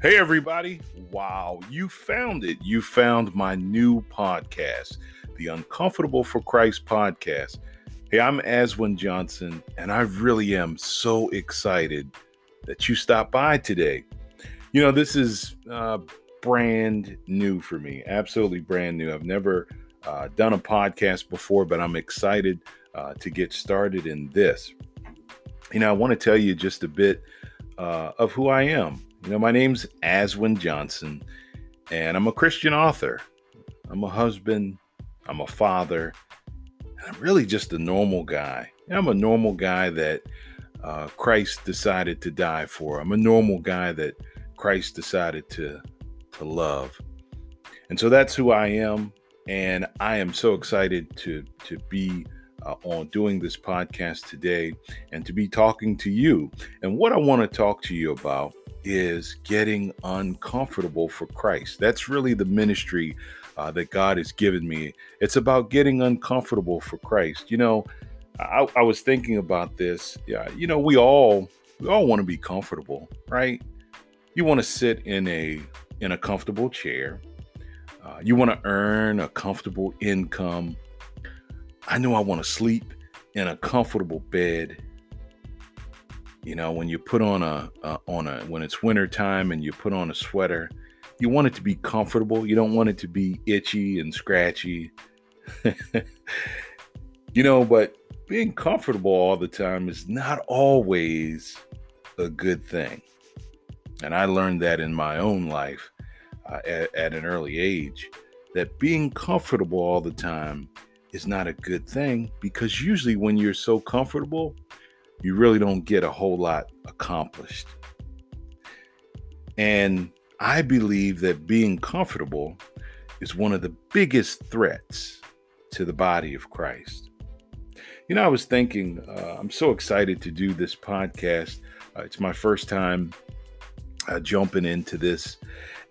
Hey, everybody. Wow, you found it. You found my new podcast, the Uncomfortable for Christ podcast. Hey, I'm Aswin Johnson, and I really am so excited that you stopped by today. You know, this is uh, brand new for me, absolutely brand new. I've never uh, done a podcast before, but I'm excited uh, to get started in this. You know, I want to tell you just a bit uh, of who I am. You know, my name's Aswin Johnson, and I'm a Christian author. I'm a husband, I'm a father, I'm really just a normal guy. I'm a normal guy that uh, Christ decided to die for. I'm a normal guy that Christ decided to to love. And so that's who I am, and I am so excited to to be uh, on doing this podcast today and to be talking to you. And what I want to talk to you about is getting uncomfortable for Christ. That's really the ministry uh, that God has given me. It's about getting uncomfortable for Christ. You know, I, I was thinking about this. Yeah, you know, we all we all want to be comfortable, right? You want to sit in a in a comfortable chair. Uh, you want to earn a comfortable income. I know I want to sleep in a comfortable bed. You know, when you put on a uh, on a when it's winter time and you put on a sweater, you want it to be comfortable. You don't want it to be itchy and scratchy. you know, but being comfortable all the time is not always a good thing. And I learned that in my own life uh, at, at an early age that being comfortable all the time is not a good thing because usually when you're so comfortable, you really don't get a whole lot accomplished. And I believe that being comfortable is one of the biggest threats to the body of Christ. You know, I was thinking, uh, I'm so excited to do this podcast. Uh, it's my first time uh, jumping into this,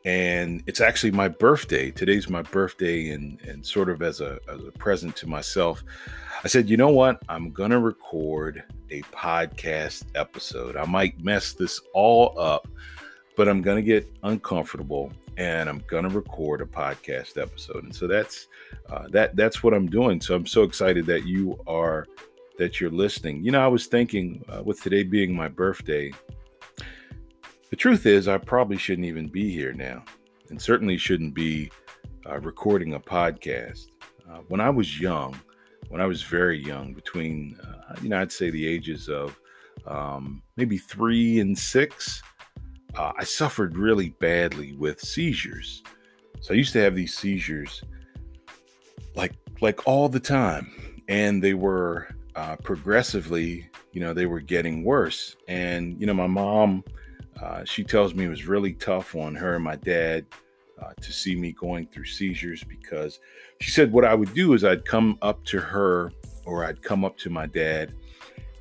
and it's actually my birthday. Today's my birthday, and and sort of as a as a present to myself, I said, you know what? I'm gonna record a podcast episode. I might mess this all up, but I'm gonna get uncomfortable and I'm gonna record a podcast episode. And so that's uh, that that's what I'm doing. So I'm so excited that you are that you're listening. You know, I was thinking uh, with today being my birthday, the truth is I probably shouldn't even be here now, and certainly shouldn't be uh, recording a podcast. Uh, when I was young, when I was very young, between uh, you know I'd say the ages of um, maybe three and six, uh, I suffered really badly with seizures. So I used to have these seizures like like all the time, and they were uh, progressively, you know, they were getting worse. And you know, my mom, uh, she tells me it was really tough on her and my dad uh, to see me going through seizures because she said what I would do is I'd come up to her or I'd come up to my dad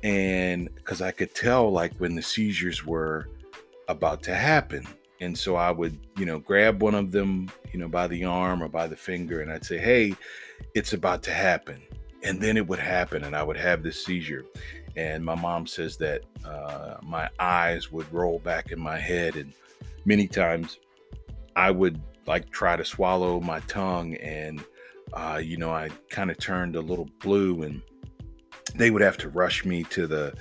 and because I could tell like when the seizures were about to happen. And so I would, you know, grab one of them, you know, by the arm or by the finger, and I'd say, Hey, it's about to happen. And then it would happen, and I would have this seizure. And my mom says that uh, my eyes would roll back in my head, and many times I would like try to swallow my tongue, and uh, you know, I kind of turned a little blue, and they would have to rush me to the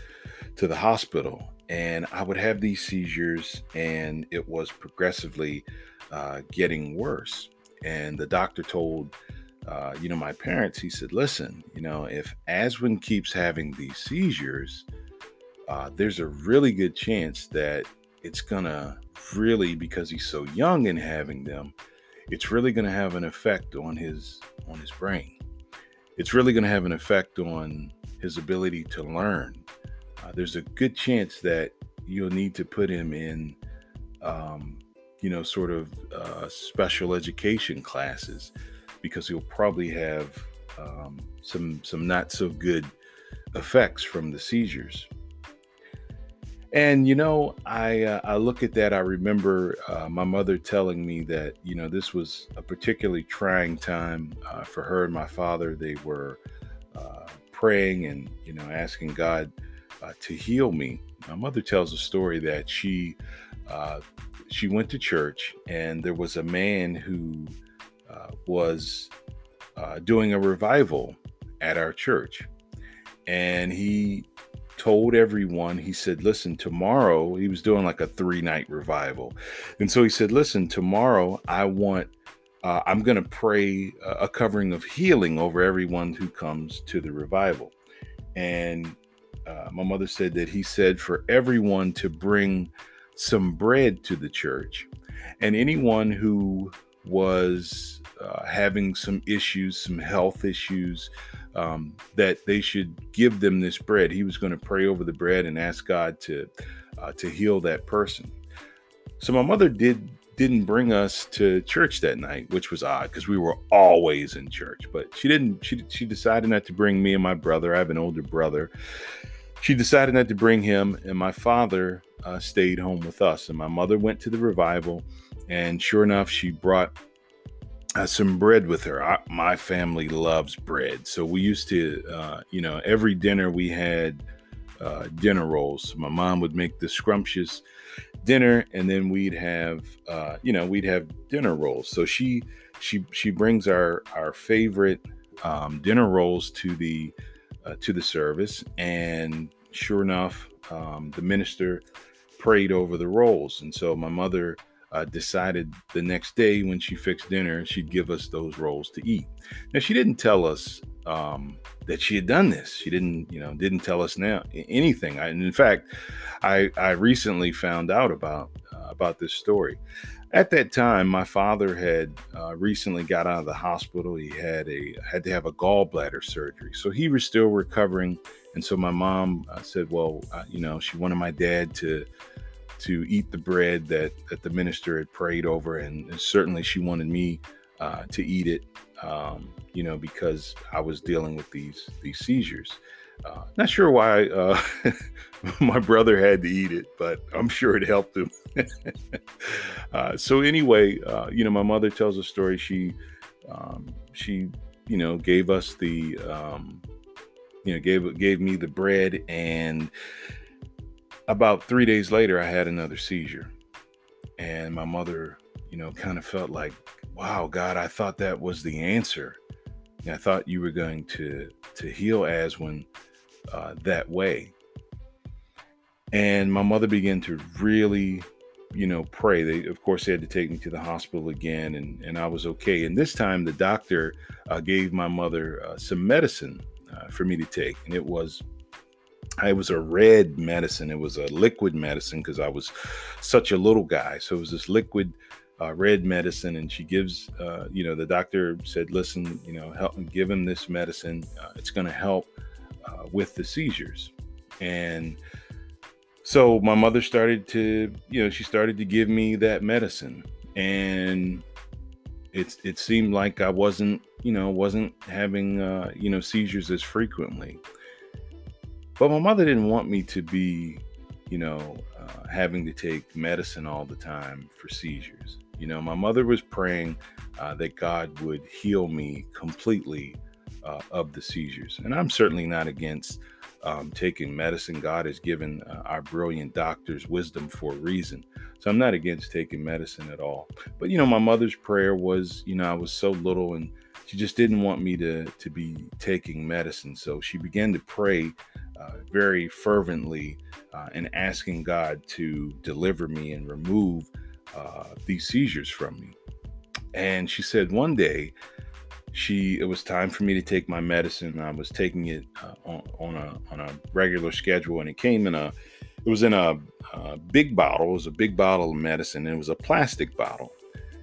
to the hospital and I would have these seizures, and it was progressively uh, getting worse. And the doctor told, uh, you know, my parents, he said, listen, you know, if Aswin keeps having these seizures, uh, there's a really good chance that it's gonna really, because he's so young and having them, it's really gonna have an effect on his on his brain. It's really gonna have an effect on his ability to learn uh, there's a good chance that you'll need to put him in, um, you know, sort of uh, special education classes because he'll probably have um, some some not so good effects from the seizures. And you know, I uh, I look at that. I remember uh, my mother telling me that you know this was a particularly trying time uh, for her and my father. They were uh, praying and you know asking God uh, to heal me. My mother tells a story that she uh, she went to church, and there was a man who was doing a revival at our church. And he told everyone, he said, Listen, tomorrow, he was doing like a three night revival. And so he said, Listen, tomorrow I want, uh, I'm going to pray a covering of healing over everyone who comes to the revival. And uh, my mother said that he said for everyone to bring some bread to the church. And anyone who was uh, having some issues, some health issues, um, that they should give them this bread. He was going to pray over the bread and ask God to uh, to heal that person. So my mother did didn't bring us to church that night, which was odd because we were always in church. But she didn't. She she decided not to bring me and my brother. I have an older brother. She decided not to bring him, and my father uh, stayed home with us. And my mother went to the revival, and sure enough, she brought uh, some bread with her. I, my family loves bread, so we used to, uh, you know, every dinner we had uh, dinner rolls. My mom would make the scrumptious dinner, and then we'd have, uh, you know, we'd have dinner rolls. So she she she brings our our favorite um, dinner rolls to the uh, to the service, and sure enough, um, the minister prayed over the rolls, and so my mother uh, decided the next day when she fixed dinner, she'd give us those rolls to eat. Now, she didn't tell us um, that she had done this. She didn't, you know, didn't tell us now anything. I, and in fact, I, I recently found out about uh, about this story. At that time, my father had uh, recently got out of the hospital. He had a had to have a gallbladder surgery, so he was still recovering. And so my mom uh, said, "Well, uh, you know, she wanted my dad to." To eat the bread that, that the minister had prayed over. And, and certainly she wanted me uh, to eat it, um, you know, because I was dealing with these, these seizures. Uh, not sure why uh, my brother had to eat it, but I'm sure it helped him. uh, so anyway, uh, you know, my mother tells a story. She um, she you know gave us the um, you know gave gave me the bread and about three days later, I had another seizure. And my mother, you know, kind of felt like, wow, God, I thought that was the answer. And I thought you were going to to heal Aswin uh, that way. And my mother began to really, you know, pray. They, of course, they had to take me to the hospital again, and, and I was okay. And this time, the doctor uh, gave my mother uh, some medicine uh, for me to take, and it was it was a red medicine. It was a liquid medicine because I was such a little guy. So it was this liquid uh, red medicine, and she gives, uh, you know, the doctor said, "Listen, you know, help give him this medicine. Uh, it's going to help uh, with the seizures." And so my mother started to, you know, she started to give me that medicine, and it it seemed like I wasn't, you know, wasn't having, uh, you know, seizures as frequently. But my mother didn't want me to be, you know, uh, having to take medicine all the time for seizures. You know, my mother was praying uh, that God would heal me completely uh, of the seizures. And I'm certainly not against um, taking medicine. God has given uh, our brilliant doctors wisdom for a reason. So I'm not against taking medicine at all. But, you know, my mother's prayer was, you know, I was so little and she just didn't want me to, to be taking medicine. So she began to pray uh, very fervently uh, and asking God to deliver me and remove uh, these seizures from me. And she said one day, she it was time for me to take my medicine. I was taking it uh, on, on, a on a regular schedule, and it came in a it was in a, a big bottle. It was a big bottle of medicine. And it was a plastic bottle,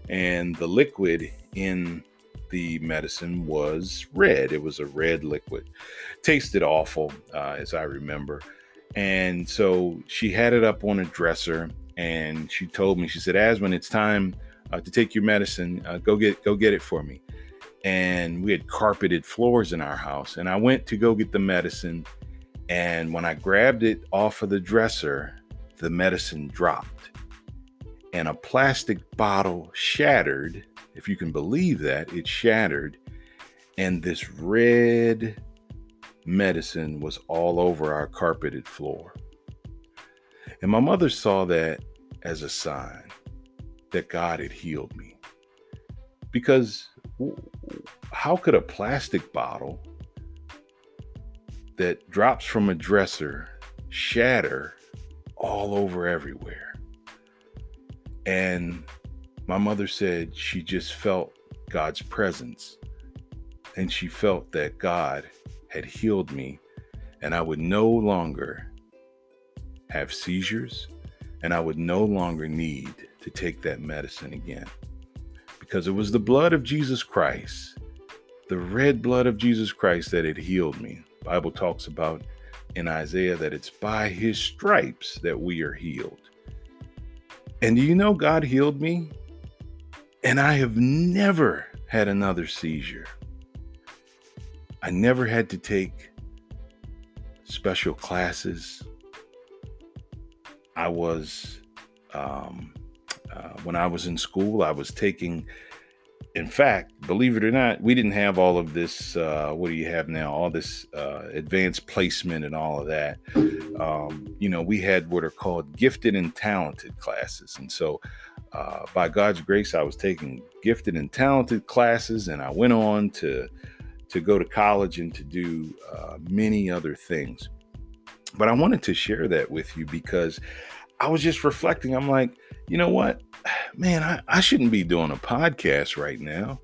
and the liquid in the medicine was red. It was a red liquid. Tasted awful, uh, as I remember. And so she had it up on a dresser, and she told me, she said, "Aswin, it's time uh, to take your medicine. Uh, go get go get it for me." And we had carpeted floors in our house, and I went to go get the medicine. And when I grabbed it off of the dresser, the medicine dropped, and a plastic bottle shattered if you can believe that, it shattered, and this red medicine was all over our carpeted floor. And my mother saw that as a sign that God had healed me. Because how could a plastic bottle that drops from a dresser shatter all over everywhere? And my mother said she just felt God's presence and she felt that God had healed me and I would no longer have seizures and I would no longer need to take that medicine again. Because it was the blood of Jesus Christ, the red blood of Jesus Christ that had healed me. Bible talks about in Isaiah that it's by his stripes that we are healed. And do you know God healed me? And I have never had another seizure. I never had to take special classes. I was, um, uh, when I was in school, I was taking, in fact, believe it or not, we didn't have all of this. Uh, what do you have now? All this uh, advanced placement and all of that. Um, you know, we had what are called gifted and talented classes. And so, uh, by God's grace, I was taking gifted and talented classes, and I went on to to go to college and to do uh, many other things. But I wanted to share that with you because I was just reflecting. I'm like, you know what? Man, I, I shouldn't be doing a podcast right now.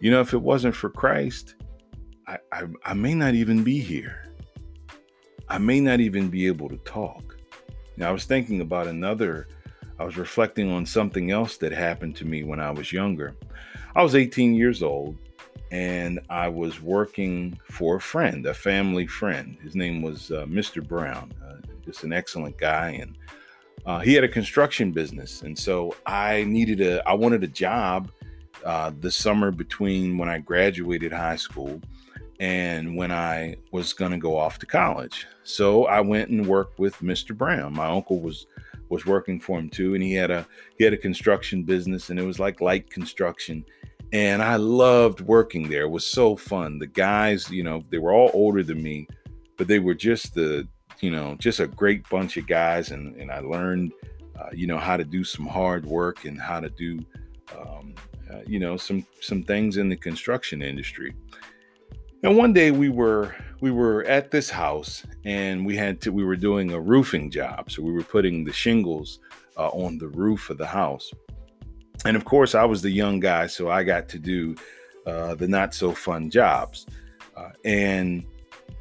You know, if it wasn't for Christ, I, I, I may not even be here. I may not even be able to talk. Now, I was thinking about another, I was reflecting on something else that happened to me when I was younger. I was 18 years old and I was working for a friend, a family friend. His name was uh, Mr. Brown, uh, just an excellent guy, and uh, he had a construction business. And so I needed a, I wanted a job uh, the summer between when I graduated high school and when I was going to go off to college. So I went and worked with Mr. Brown. My uncle was was working for him too, and he had a he had a construction business, and it was like light construction and I loved working there. It was so fun. The guys, you know, they were all older than me, but they were just the, you know, just a great bunch of guys. And, and I learned, uh, you know, how to do some hard work and how to do, um, uh, you know, some some things in the construction industry. And one day we were we were at this house and we had to we were doing a roofing job, so we were putting the shingles uh, on the roof of the house and of course, I was the young guy, so I got to do uh, the not so fun jobs. Uh, and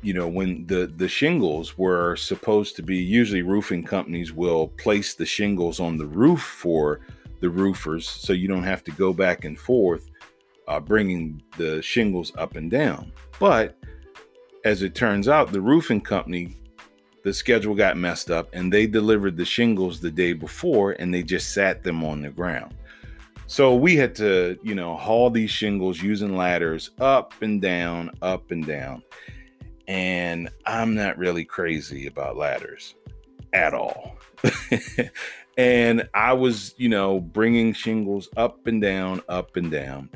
you know, when the the shingles were supposed to be, usually roofing companies will place the shingles on the roof for the roofers, so you don't have to go back and forth uh, bringing the shingles up and down. But as it turns out, the roofing company the schedule got messed up and they delivered the shingles the day before and they just sat them on the ground. So we had to, you know, haul these shingles using ladders up and down, up and down. And I'm not really crazy about ladders at all. and I was, you know, bringing shingles up and down, up and down.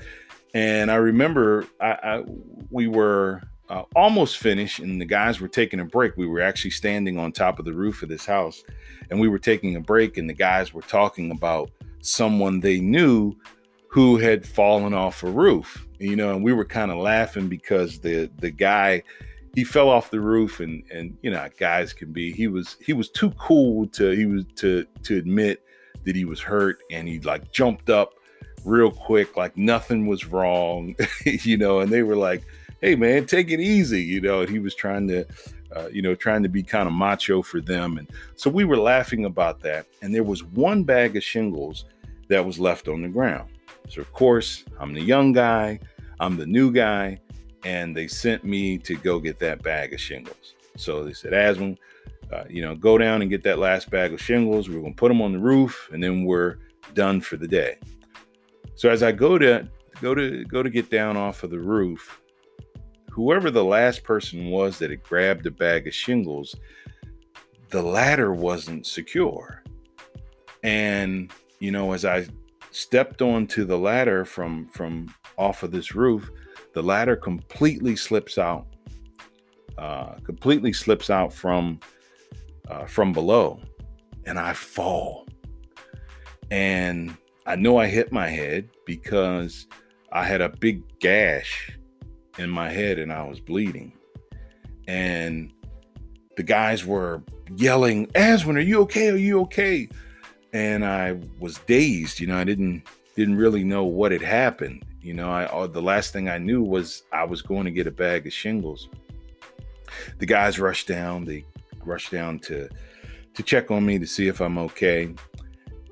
And I remember I, I we were uh, almost finished, and the guys were taking a break. We were actually standing on top of the roof of this house, and we were taking a break, and the guys were talking about someone they knew who had fallen off a roof. You know, and we were kind of laughing because the the guy he fell off the roof and and you know guys can be he was he was too cool to he was to to admit that he was hurt and he like jumped up real quick like nothing was wrong you know and they were like hey man take it easy you know and he was trying to uh, you know, trying to be kind of macho for them. And so we were laughing about that. And there was one bag of shingles that was left on the ground. So, of course, I'm the young guy, I'm the new guy, and they sent me to go get that bag of shingles. So they said, Aswin, uh, you know, go down and get that last bag of shingles. We're going to put them on the roof, and then we're done for the day. So as I go to go to go to get down off of the roof, whoever the last person was that had grabbed a bag of shingles, the ladder wasn't secure. And, you know, as I stepped onto the ladder from from off of this roof, the ladder completely slips out, uh, completely slips out from uh, from below, and I fall And I know I hit my head because I had a big gash in my head and I was bleeding. And the guys were yelling, Aswin, are you okay? Are you okay? And I was dazed, you know, I didn't didn't really know what had happened. You know, I the last thing I knew was I was going to get a bag of shingles. The guys rushed down, they rushed down to to check on me to see if I'm okay.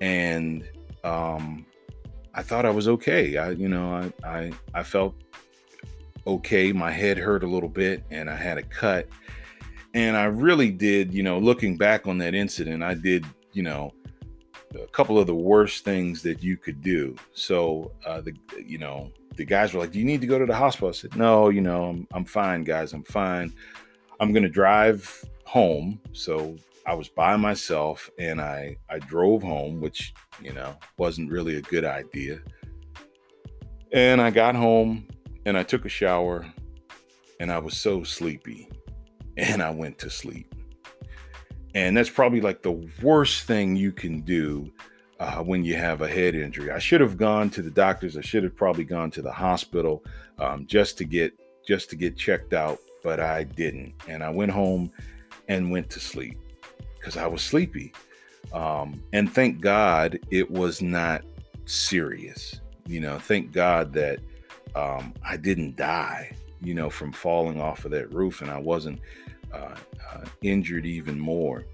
And um I thought I was okay. I, you know, I, I, I felt okay. My head hurt a little bit and I had a cut. And I really did, you know, looking back on that incident, I did, you know, a couple of the worst things that you could do. So, uh, the, you know, the guys were like, Do you need to go to the hospital? I said, No, you know, I'm, I'm fine, guys. I'm fine. I'm going to drive home. So I was by myself and I I drove home, which you know wasn't really a good idea. And I got home and I took a shower and I was so sleepy and I went to sleep. And that's probably like the worst thing you can do uh, when you have a head injury. I should have gone to the doctors. I should have probably gone to the hospital um, just to get just to get checked out, but I didn't. And I went home and went to sleep because I was sleepy. Um, and thank God it was not serious. You know, thank God that um, I didn't die, you know, from falling off of that roof and I wasn't uh, uh, injured even more.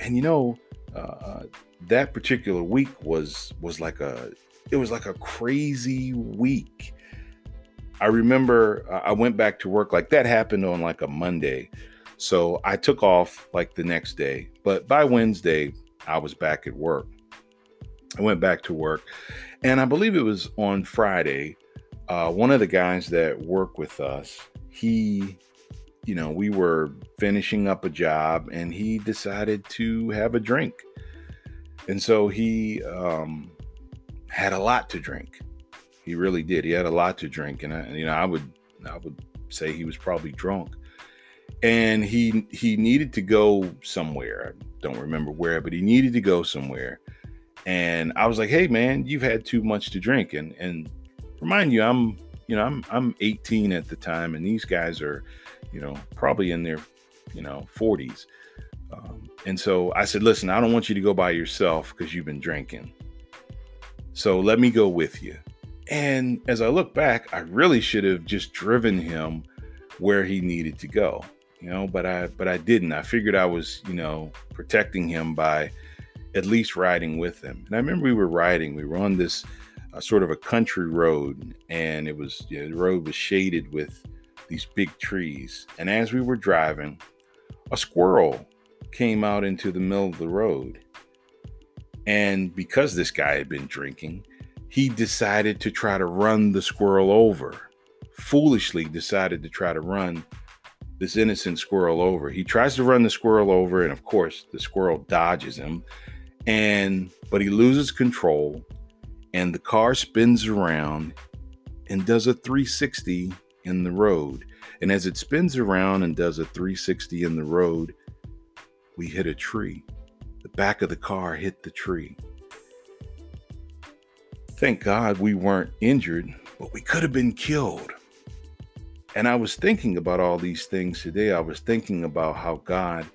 And, you know, uh, that particular week was was like a it was like a crazy week. I remember uh, I went back to work like that happened on like a Monday. So I took off like the next day, but by Wednesday, I was back at work. I went back to work, and I believe it was on Friday. Uh, one of the guys that work with us, he, you know, we were finishing up a job, and he decided to have a drink, and so he um, had a lot to drink. He really did. He had a lot to drink, and I, you know, I would, I would say he was probably drunk and he he needed to go somewhere. I don't remember where, but he needed to go somewhere. And I was like, "Hey, man, you've had too much to drink." And and remind you, I'm you know I'm I'm 18 at the time, and these guys are, you know, probably in their you know 40s. Um, and so I said, "Listen, I don't want you to go by yourself because you've been drinking. So let me go with you." And as I look back, I really should have just driven him where he needed to go you know but i but i didn't. I figured i was you know protecting him by at least riding with him. And i remember we were riding. We were on this uh, sort of a country road and it was you know, the road was shaded with these big trees. And as we were driving a squirrel came out into the middle of the road. And because this guy had been drinking he decided to try to run the squirrel over. Foolishly decided to try to run this innocent squirrel over. He tries to run the squirrel over, and of course, the squirrel dodges him. And but he loses control, and the car spins around and does a 360 in the road. And as it spins around and does a 360 in the road, we hit a tree. The back of the car hit the tree. Thank God we weren't injured, but we could have been killed. And I was thinking about all these things today. I was thinking about how God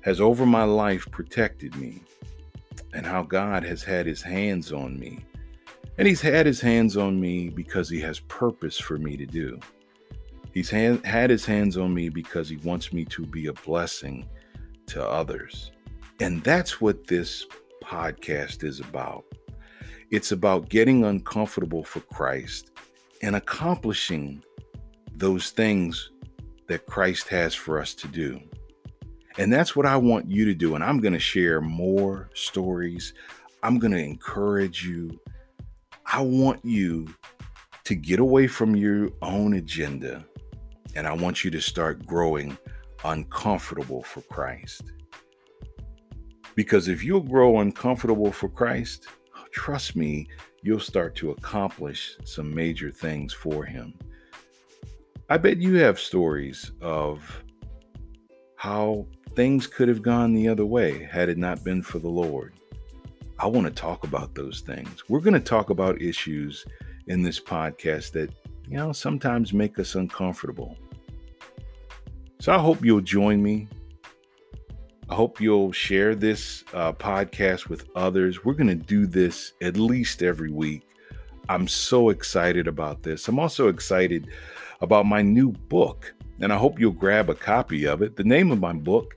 has over my life protected me and how God has had his hands on me. And he's had his hands on me because he has purpose for me to do. He's had, his hands on me because he wants me to be a blessing to others. And that's what this podcast is about. It's about getting uncomfortable for Christ and accomplishing those things that Christ has for us to do. And that's what I want you to do. And I'm going to share more stories. I'm going to encourage you. I want you to get away from your own agenda. And I want you to start growing uncomfortable for Christ. Because if you'll grow uncomfortable for Christ, trust me, you'll start to accomplish some major things for Him. I bet you have stories of how things could have gone the other way had it not been for the Lord. I want to talk about those things. We're going to talk about issues in this podcast that, you know, sometimes make us uncomfortable. So I hope you'll join me. I hope you'll share this uh, podcast with others. We're going to do this at least every week. I'm so excited about this. I'm also excited about my new book, and I hope you'll grab a copy of it. The name of my book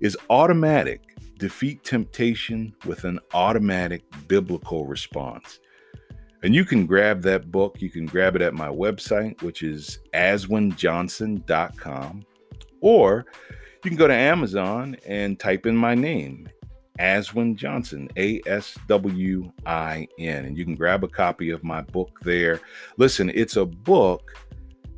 is Automatic Defeat Temptation with an Automatic Biblical Response. And you can grab that book. You can grab it at my website, which is aswinjohnson.com. Or you can go to Amazon and type in my name, Aswin Johnson, A S W I N. And you can grab a copy of my book there. Listen, it's a book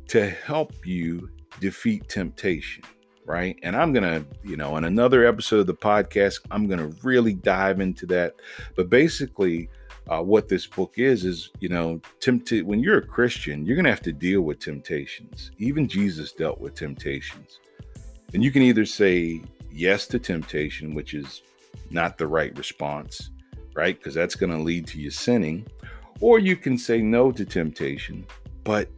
to help you defeat temptation, right? And I'm going to, you know, in another episode of the podcast, I'm going to really dive into that. But basically, uh, what this book is is you know tempted when you're a christian you're going to have to deal with temptations even jesus dealt with temptations and you can either say yes to temptation which is not the right response right because that's going to lead to you sinning or you can say no to temptation but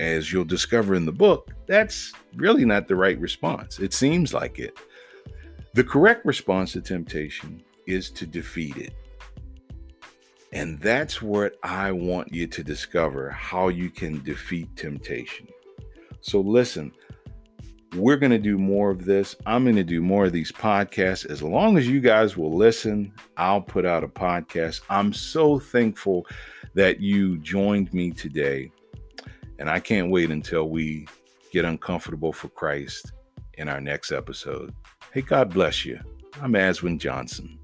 as you'll discover in the book that's really not the right response it seems like it the correct response to temptation is to defeat it and that's what I want you to discover how you can defeat temptation. So, listen, we're going to do more of this. I'm going to do more of these podcasts. As long as you guys will listen, I'll put out a podcast. I'm so thankful that you joined me today. And I can't wait until we get uncomfortable for Christ in our next episode. Hey, God bless you. I'm Aswin Johnson.